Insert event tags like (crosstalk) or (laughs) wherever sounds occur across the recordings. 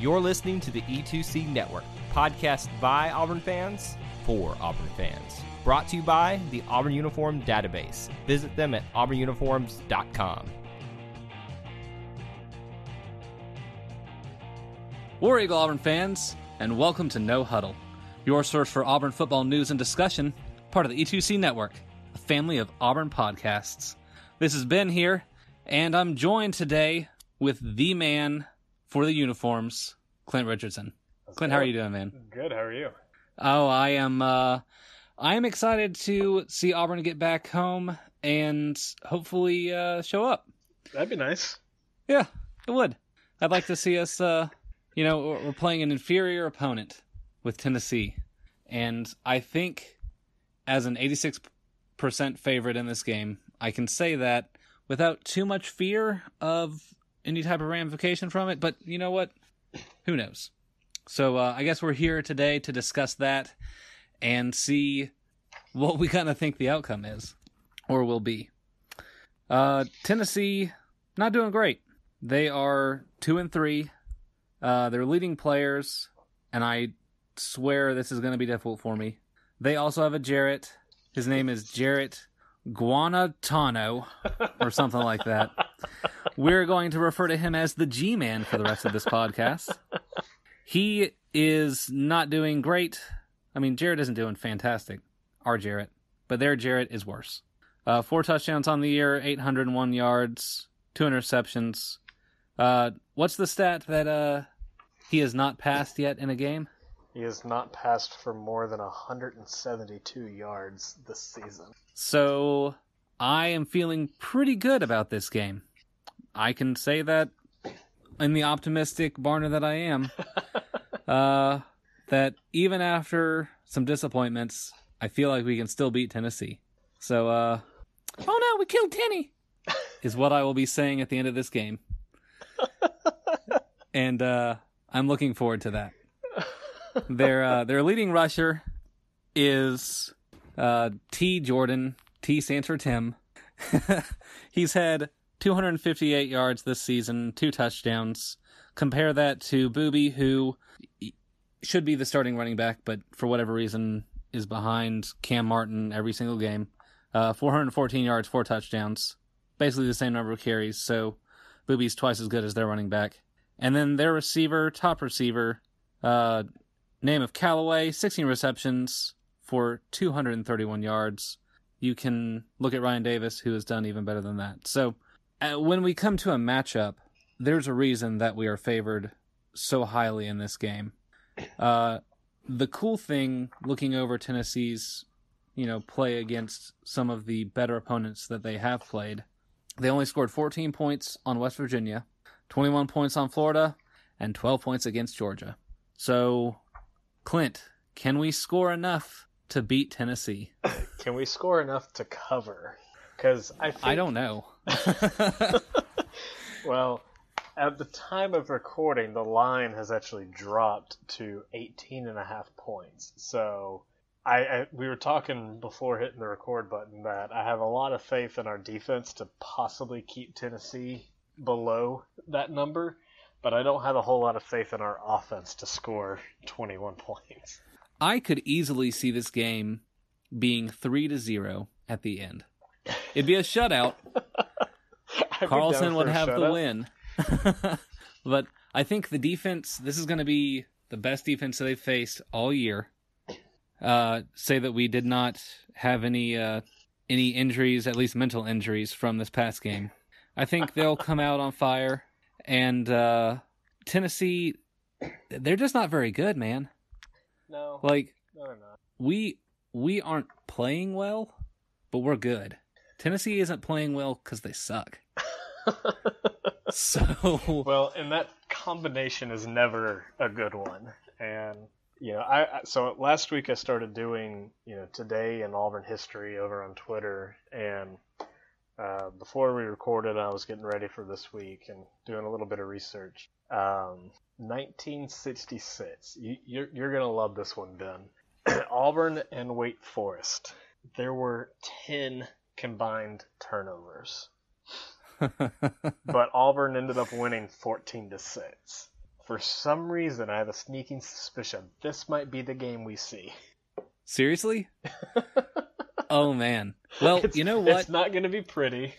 You're listening to the E2C Network, podcast by Auburn fans for Auburn fans. Brought to you by the Auburn Uniform Database. Visit them at auburnuniforms.com. War Eagle Auburn fans, and welcome to No Huddle, your source for Auburn football news and discussion, part of the E2C Network, a family of Auburn podcasts. This is Ben here, and I'm joined today with the man for the uniforms, Clint Richardson. Clint, how are you doing, man? Good. How are you? Oh, I am. Uh, I am excited to see Auburn get back home and hopefully uh, show up. That'd be nice. Yeah, it would. I'd like to see us. Uh, you know, we're we're playing an inferior opponent with Tennessee, and I think as an 86% favorite in this game, I can say that without too much fear of any type of ramification from it. But you know what? Who knows? So uh, I guess we're here today to discuss that and see what we kind of think the outcome is or will be. Uh, Tennessee not doing great. They are two and three. Uh, they're leading players, and I swear this is going to be difficult for me. They also have a Jarrett. His name is Jarrett Guanatano, or something like that. (laughs) We're going to refer to him as the G Man for the rest of this podcast. (laughs) He is not doing great. I mean, Jarrett isn't doing fantastic. Our Jarrett. But their Jarrett is worse. Uh, four touchdowns on the year, 801 yards, two interceptions. Uh, what's the stat that uh, he has not passed yet in a game? He has not passed for more than 172 yards this season. So I am feeling pretty good about this game. I can say that in the optimistic Barner that I am. (laughs) uh, that even after some disappointments, I feel like we can still beat Tennessee. So, uh, oh no, we killed Tenny, (laughs) is what I will be saying at the end of this game. (laughs) and uh, I'm looking forward to that. Their uh, their leading rusher is uh, T. Jordan. T Santer Tim. He's had 258 yards this season, two touchdowns. Compare that to Boobee, who should be the starting running back, but for whatever reason is behind Kam Martin every single game. Uh, 414 yards, four touchdowns. Basically the same number of carries, so Boobee's twice as good as their running back. And then their receiver, top receiver, uh, name of Callaway, 16 receptions for 231 yards. You can look at Ryan Davis, who has done even better than that. So uh, when we come to a matchup, there's a reason that we are favored so highly in this game. Uh, the cool thing, looking over Tennessee's, you know, play against some of the better opponents that they have played, they only scored 14 points on West Virginia, 21 points on Florida, and 12 points against Georgia. So, Clint, can we score enough to beat Tennessee? (laughs) Can we score enough to cover? Because I think, I don't know. (laughs) well, at the time of recording, the line has actually dropped to 18 and a half points. So I, I we were talking before hitting the record button that I have a lot of faith in our defense to possibly keep Tennessee below that number, but I don't have a whole lot of faith in our offense to score 21 points. I could easily see this game being 3 to 0 at the end. It'd be a shutout. (laughs) Carlson would have the win. (laughs) but I think the defense, this is going to be the best defense that they've faced all year. Uh, say that we did not have any uh, any injuries, at least mental injuries, from this past game. I think they'll come out on fire. And uh, Tennessee, they're just not very good, man. No, Like no, we we aren't playing well, but we're good. Tennessee isn't playing well because they suck. (laughs) so well, and that combination is never a good one. And you know, I so last week I started doing you know today in Auburn history over on Twitter, and uh, before we recorded, I was getting ready for this week and doing a little bit of research. Um, 1966. You, you're you're gonna love this one, Ben. (clears throat) Auburn and Wake Forest. There were ten combined turnovers, but Auburn ended up winning 14 to six. For some reason, I have a sneaking suspicion this might be the game we see. Seriously? (laughs) oh man. Well, It's- you know what? It's not going to be pretty.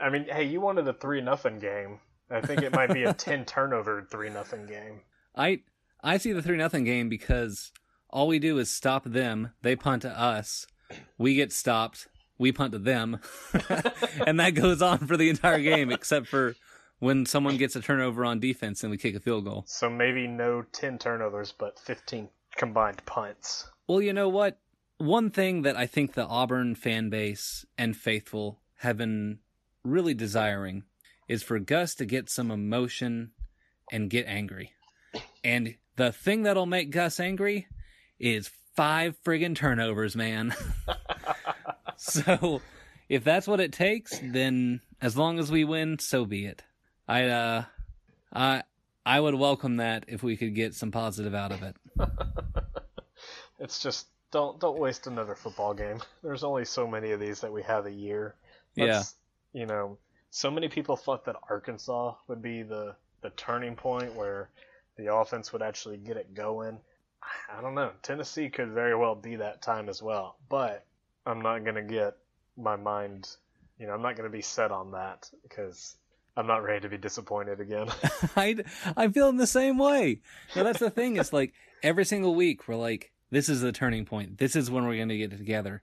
I mean, hey, you wanted a three nothing game. I think it might be a (laughs) ten turnover three nothing game. I I see the three nothing game because all we do is stop them, they punt to us, we get stopped, we punt to them, (laughs) and that goes on for the entire game, except for when someone gets a turnover on defense and we kick a field goal. So maybe no ten turnovers, but fifteen combined punts. Well, you know what? One thing that I think the Auburn fan base and faithful have been really desiring is for Gus to get some emotion and get angry. And the thing that'll make Gus angry is five friggin' turnovers, man. (laughs) (laughs) so if that's what it takes, then as long as we win, so be it. I uh I I would welcome that if we could get some positive out of it. (laughs) It's just don't don't waste another football game. There's only so many of these that we have a year. Yeah. You know, so many people thought that Arkansas would be the the turning point where the offense would actually get it going. I don't know. Tennessee could very well be that time as well, but I'm not gonna get my mind. You know, I'm not gonna be set on that because I'm not ready to be disappointed again. (laughs) I I'm feeling the same way. No, that's the thing. It's like every single week we're like, this is the turning point. This is when we're going to get it together.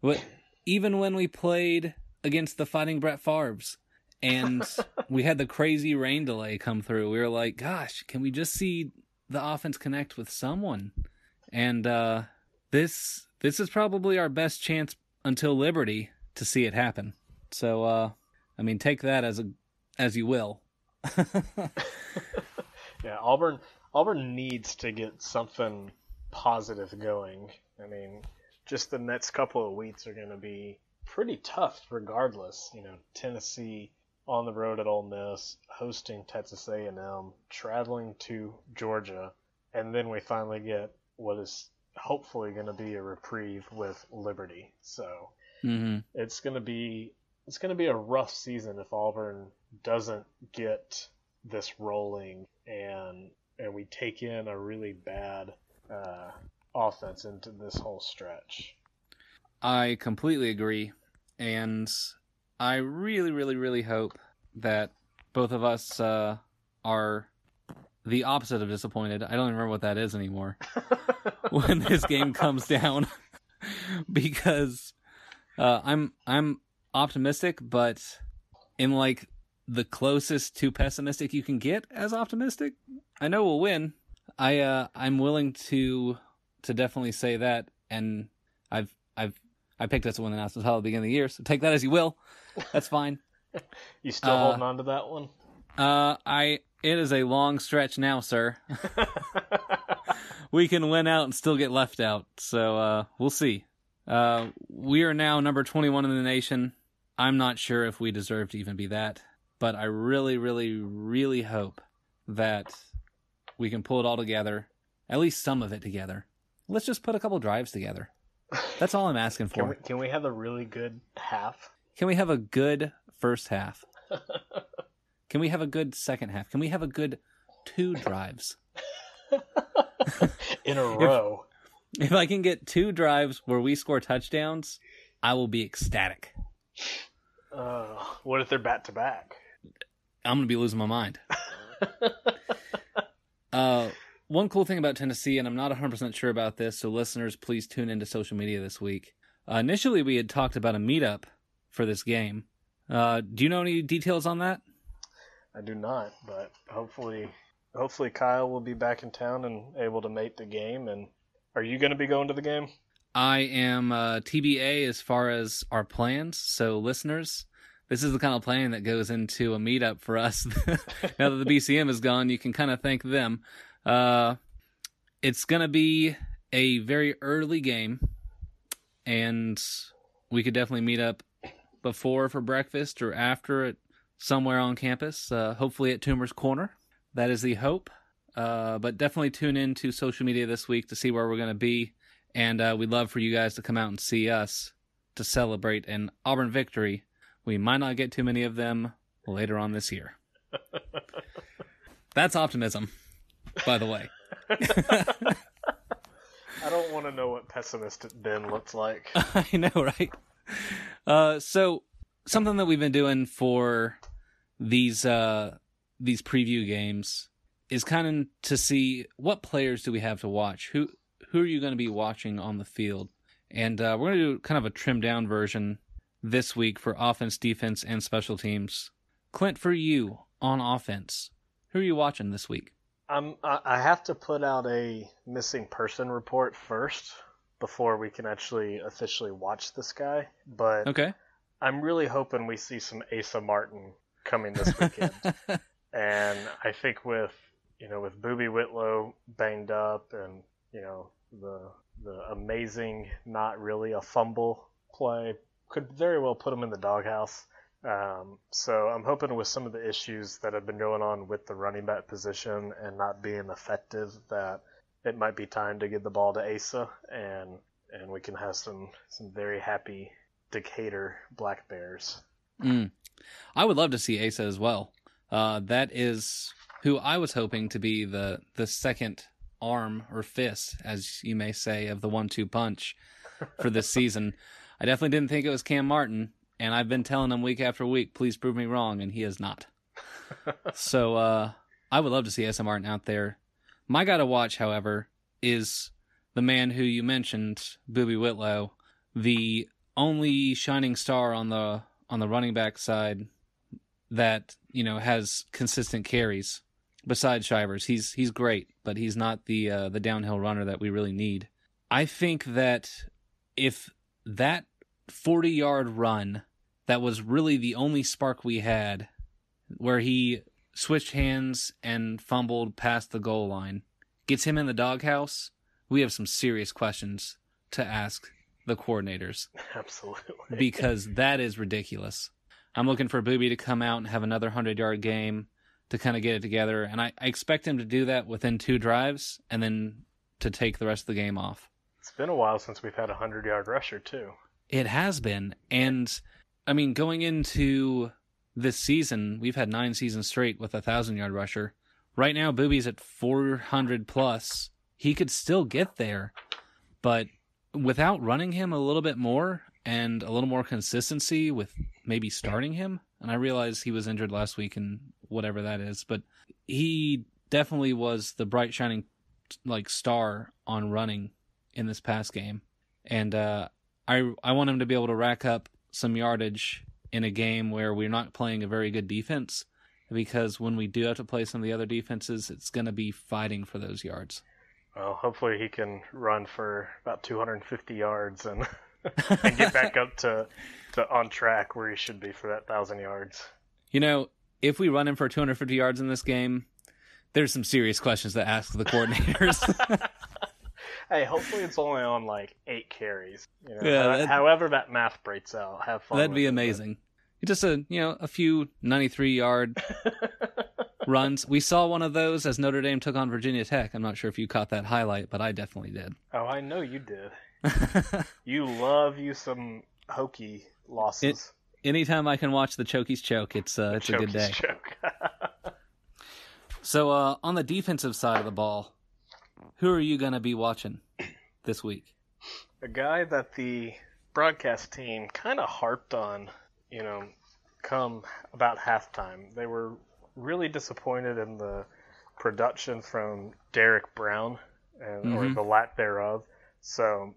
But even when we played against the Fighting Brett Favre's and (laughs) we had the crazy rain delay come through, we were like, gosh, can we just see the offense connect with someone? And uh, this this is probably our best chance until Liberty to see it happen. So, uh, I mean, take that as a as you will. (laughs) Yeah, Auburn Auburn needs to get something positive going. I mean, just the next couple of weeks are going to be pretty tough regardless. You know, Tennessee on the road at Ole Miss, hosting Texas A&M, traveling to Georgia, and then we finally get what is hopefully going to be a reprieve with Liberty. So, hmm it's going to be it's going to be a rough season if Auburn doesn't get this rolling and and we take in a really bad uh, offense into this whole stretch. I completely agree. And I really, really, really hope that both of us uh, are the opposite of disappointed. I don't even remember what that is anymore (laughs) when this game comes down (laughs) because uh, I'm I'm optimistic, but in like the closest to pessimistic you can get as optimistic. I know we'll win. I uh, I'm willing to to definitely say that, and I've I've I picked us to win the national title at the beginning of the year, so take that as you will. That's fine. (laughs) You still Uh, holding on to that one? Uh, I it is a long stretch now, sir. (laughs) we can win out and still get left out, so uh, we'll see. Uh, we are now number 21 in the nation. I'm not sure if we deserve to even be that, but I really, really, really hope that we can pull it all together, at least some of it together. Let's just put a couple drives together. That's all I'm asking Can for. we, can we have a really good half? Can we have a good first half? (laughs) Can we have a good second half? Can we have a good two drives? (laughs) In a row. If I can get two drives where we score touchdowns, I will be ecstatic. Uh, what if they're back to back? I'm going to be losing my mind. (laughs) uh, one cool thing about Tennessee, and I'm not 100% sure about this, so listeners, please tune into social media this week. Uh, initially, we had talked about a meetup for this game. Uh, do you know any details on that? I do not, but hopefully, hopefully Kyle will be back in town and able to make the game. And are you going to be going to the game? I am uh, TBA as far as our plans. So, listeners, this is the kind of planning that goes into a meetup for us. (laughs) now that the BCM is gone, you can kind of thank them. Uh, it's going to be a very early game, and we could definitely meet up before for breakfast or after it somewhere on campus, uh, hopefully at Toomer's Corner. That is the hope. Uh, but definitely tune in to social media this week to see where we're going to be. And uh, we'd love for you guys to come out and see us to celebrate an Auburn victory. We might not get too many of them later on this year. (laughs) That's optimism, by the way. (laughs) I don't want to know what pessimistic Ben looks like. (laughs) I know, right? Uh, so something that we've been doing for these uh, these preview games is kind of to see what players do we have to watch. Who who are you going to be watching on the field? And uh, we're going to do kind of a trimmed down version this week for offense, defense, and special teams. Clint, for you on offense, who are you watching this week? I'm, I have to put out a missing person report first before we can actually officially watch this guy. But Okay. I'm really hoping we see some Asa Martin coming this weekend. (laughs) and I think with you know with Boobee Whitlow banged up and you know the the amazing not really a fumble play could very well put him in the doghouse. Um, so I'm hoping with some of the issues that have been going on with the running back position and not being effective that it might be time to give the ball to Asa and and we can have some some very happy Decatur Black Bears. Mm. I would love to see Asa as well. Uh, that is who I was hoping to be the the second arm or fist, as you may say, of the one-two punch for this season. I definitely didn't think it was Kam Martin, and I've been telling him week after week, please prove me wrong, and he is not. (laughs) so uh, I would love to see Asa Martin out there. My guy to watch, however, is the man who you mentioned, Boobee Whitlow, the only shining star on the on the running back side that you know has consistent carries besides Shivers. He's he's great, but he's not the uh, the downhill runner that we really need. I think that if that 40 yard run that was really the only spark we had where he switched hands and fumbled past the goal line gets him in the doghouse, we have some serious questions to ask the coordinators Absolutely. because that is ridiculous. I'm looking for Boobee to come out and have another 100 yard game to kind of get it together. And I, I expect him to do that within two drives and then to take the rest of the game off. It's been a while since we've had a 100 yard rusher, too. It has been. And I mean, going into this season, we've had nine seasons straight with a 1,000 yard rusher. Right now, Boobee's at 400 plus. He could still get there, but without running him a little bit more and a little more consistency with maybe starting him, and I realize he was injured last week and whatever that is, but he definitely was the bright shining like star on running in this past game. And uh, I I want him to be able to rack up some yardage in a game where we're not playing a very good defense because when we do have to play some of the other defenses, it's going to be fighting for those yards. Well, hopefully he can run for about 250 yards and, (laughs) and get back up to, to on track where he should be for that 1,000 yards. You know, if we run him for 250 yards in this game, there's some serious questions to ask the coordinators. (laughs) (laughs) hey, hopefully it's only on like eight carries. You know, Yeah, that- however that math breaks out, have fun. That'd be it, amazing. Just a you know a few 93 yard runs. We saw one of those as Notre Dame took on Virginia Tech. I'm not sure if you caught that highlight, but I definitely did. (laughs) Oh, I know you did. (laughs) You love you some Hokie losses. Anytime I can watch the Chokies choke, it's uh, it's a good day. (laughs) So uh, on the defensive side of the ball, who are you going to be watching this week? a guy that the broadcast team kind of harped on, you know, come about halftime. They were really disappointed in the production from Derrick Brown and or Mhm. the lack thereof. So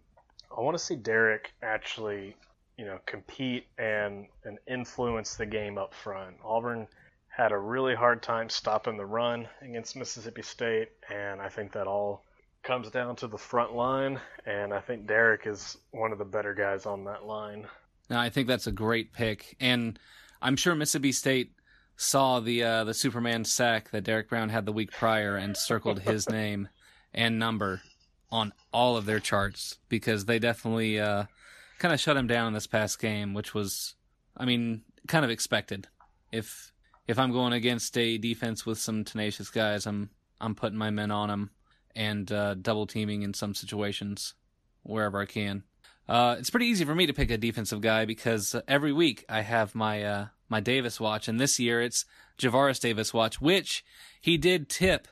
I want to see Derrick actually, you know, compete and and influence the game up front. Auburn had a really hard time stopping the run against Mississippi State, and I think that all comes down to the front line, and I think Derrick is one of the better guys on that line. No, I think that's a great pick, and I'm sure Mississippi State saw the uh, the Superman sack that Derrick Brown had the week prior and circled his (laughs) name and number on all of their charts because they definitely uh, kind of shut him down in this past game, which was, I mean, kind of expected. If if I'm going against a defense with some tenacious guys, I'm I'm putting my men on them and uh, double teaming in some situations wherever I can. Uh, it's pretty easy for me to pick a defensive guy because every week I have my uh, my Davis watch, and this year it's Javaris Davis watch, which he did tip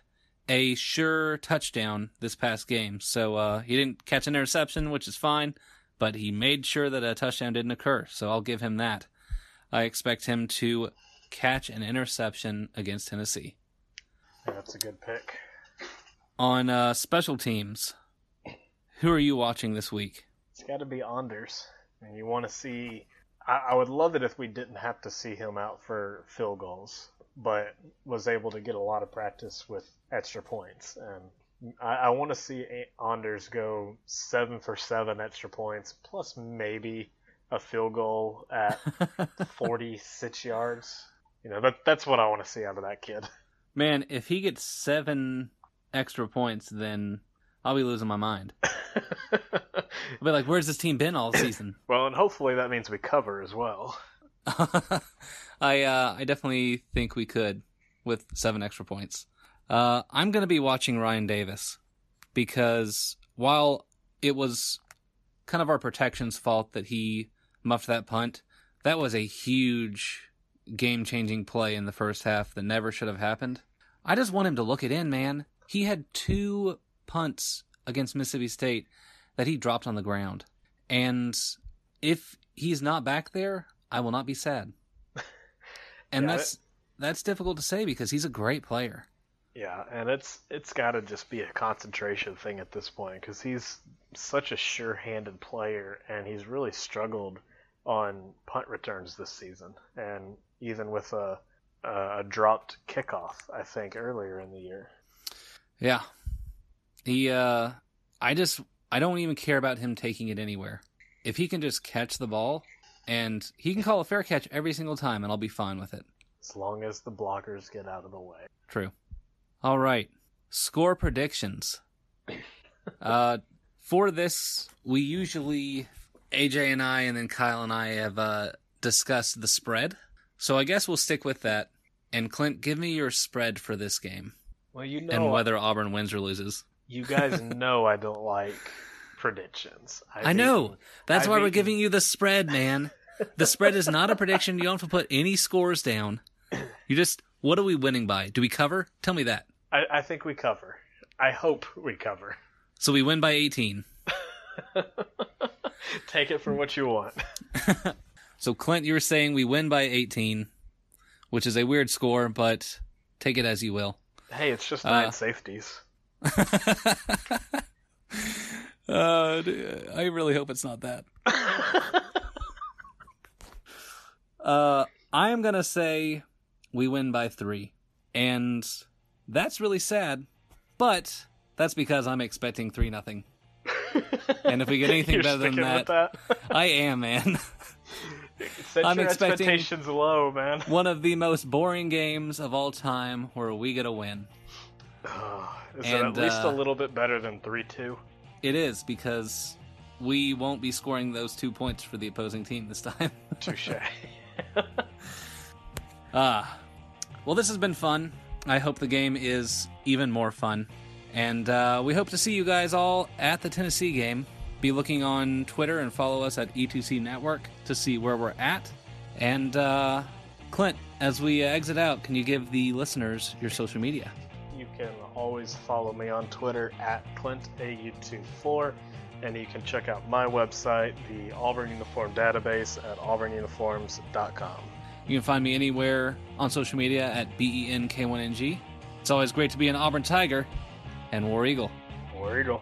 a sure touchdown this past game. So uh, he didn't catch an interception, which is fine, but he made sure that a touchdown didn't occur. So I'll give him that. I expect him to catch an interception against Tennessee. Yeah, that's a good pick. On uh, special teams, who are you watching this week? It's got to be Anders, and you want to see. I, I would love it if we didn't have to see him out for field goals, but was able to get a lot of practice with extra points. And I, I want to see Anders go seven for seven extra points, plus maybe a field goal at (laughs) 46 yards. You know, that that's what I want to see out of that kid. Man, if he gets seven extra points, then I'll be losing my mind. (laughs) I'll be like, where's this team been all season? (coughs) well, and hopefully that means we cover as well. (laughs) I uh, I definitely think we could with seven extra points. Uh, I'm going to be watching Ryan Davis because while it was kind of our protection's fault that he muffed that punt, that was a huge game changing play in the first half that never should have happened. I just want him to look it in, man. He had two punts against Mississippi State that he dropped on the ground. And if he's not back there, I will not be sad. (laughs) And Yeah, that's that's difficult to say because he's a great player. Yeah, and it's it's got to just be a concentration thing at this point because he's such a sure-handed player, and he's really struggled on punt returns this season, and even with a a dropped kickoff, I think earlier in the year. Yeah. He uh I just I don't even care about him taking it anywhere. If he can just catch the ball and he can call a fair catch every single time and I'll be fine with it. As long as the blockers get out of the way. True. All right. Score predictions. (laughs) uh for this we usually AJ and I and then Kyle and I have uh discussed the spread. So I guess we'll stick with that. And Clint, give me your spread for this game Well, you know, and whether Auburn wins or loses. You guys (laughs) know I don't like predictions. I've I know. eaten- That's I've why we're giving you the spread, man. The spread is not a (laughs) prediction. You don't have to put any scores down. You just, what are we winning by? Do we cover? Tell me that. I, I think we cover. I hope we cover. So we win by 18. (laughs) Take it for what you want. So Clint, you were saying we win by 18, which is a weird score, but take it as you will. Hey, it's just nine Uh, safeties. (laughs) Uh, I really hope it's not that. (laughs) uh, I am gonna say we win by three, and that's really sad, but that's because I'm expecting three nothing. (laughs) And if we get anything You're better than sticking with that, I am man. Set I'm your expecting- expectations low, man. One of the most boring games of all time, where we get a win. Is it And, at least uh, a little bit better than three two? It is because we won't be scoring those two points for the opposing team this time. (laughs) Touche. (laughs) Ah, well, this has been fun. I hope the game is even more fun. And uh, we hope to see you guys all at the Tennessee game. Be looking on Twitter and follow us at E2C Network to see where we're at. And uh, Clint, as we exit out, can you give the listeners your social media? You can always follow me on Twitter at ClintAU24, and you can check out my website, the Auburn Uniform Database, at auburnuniforms.com. You can find me anywhere on social media at E BENK1NG. It's always great to be an Auburn Tiger and War Eagle. War Eagle.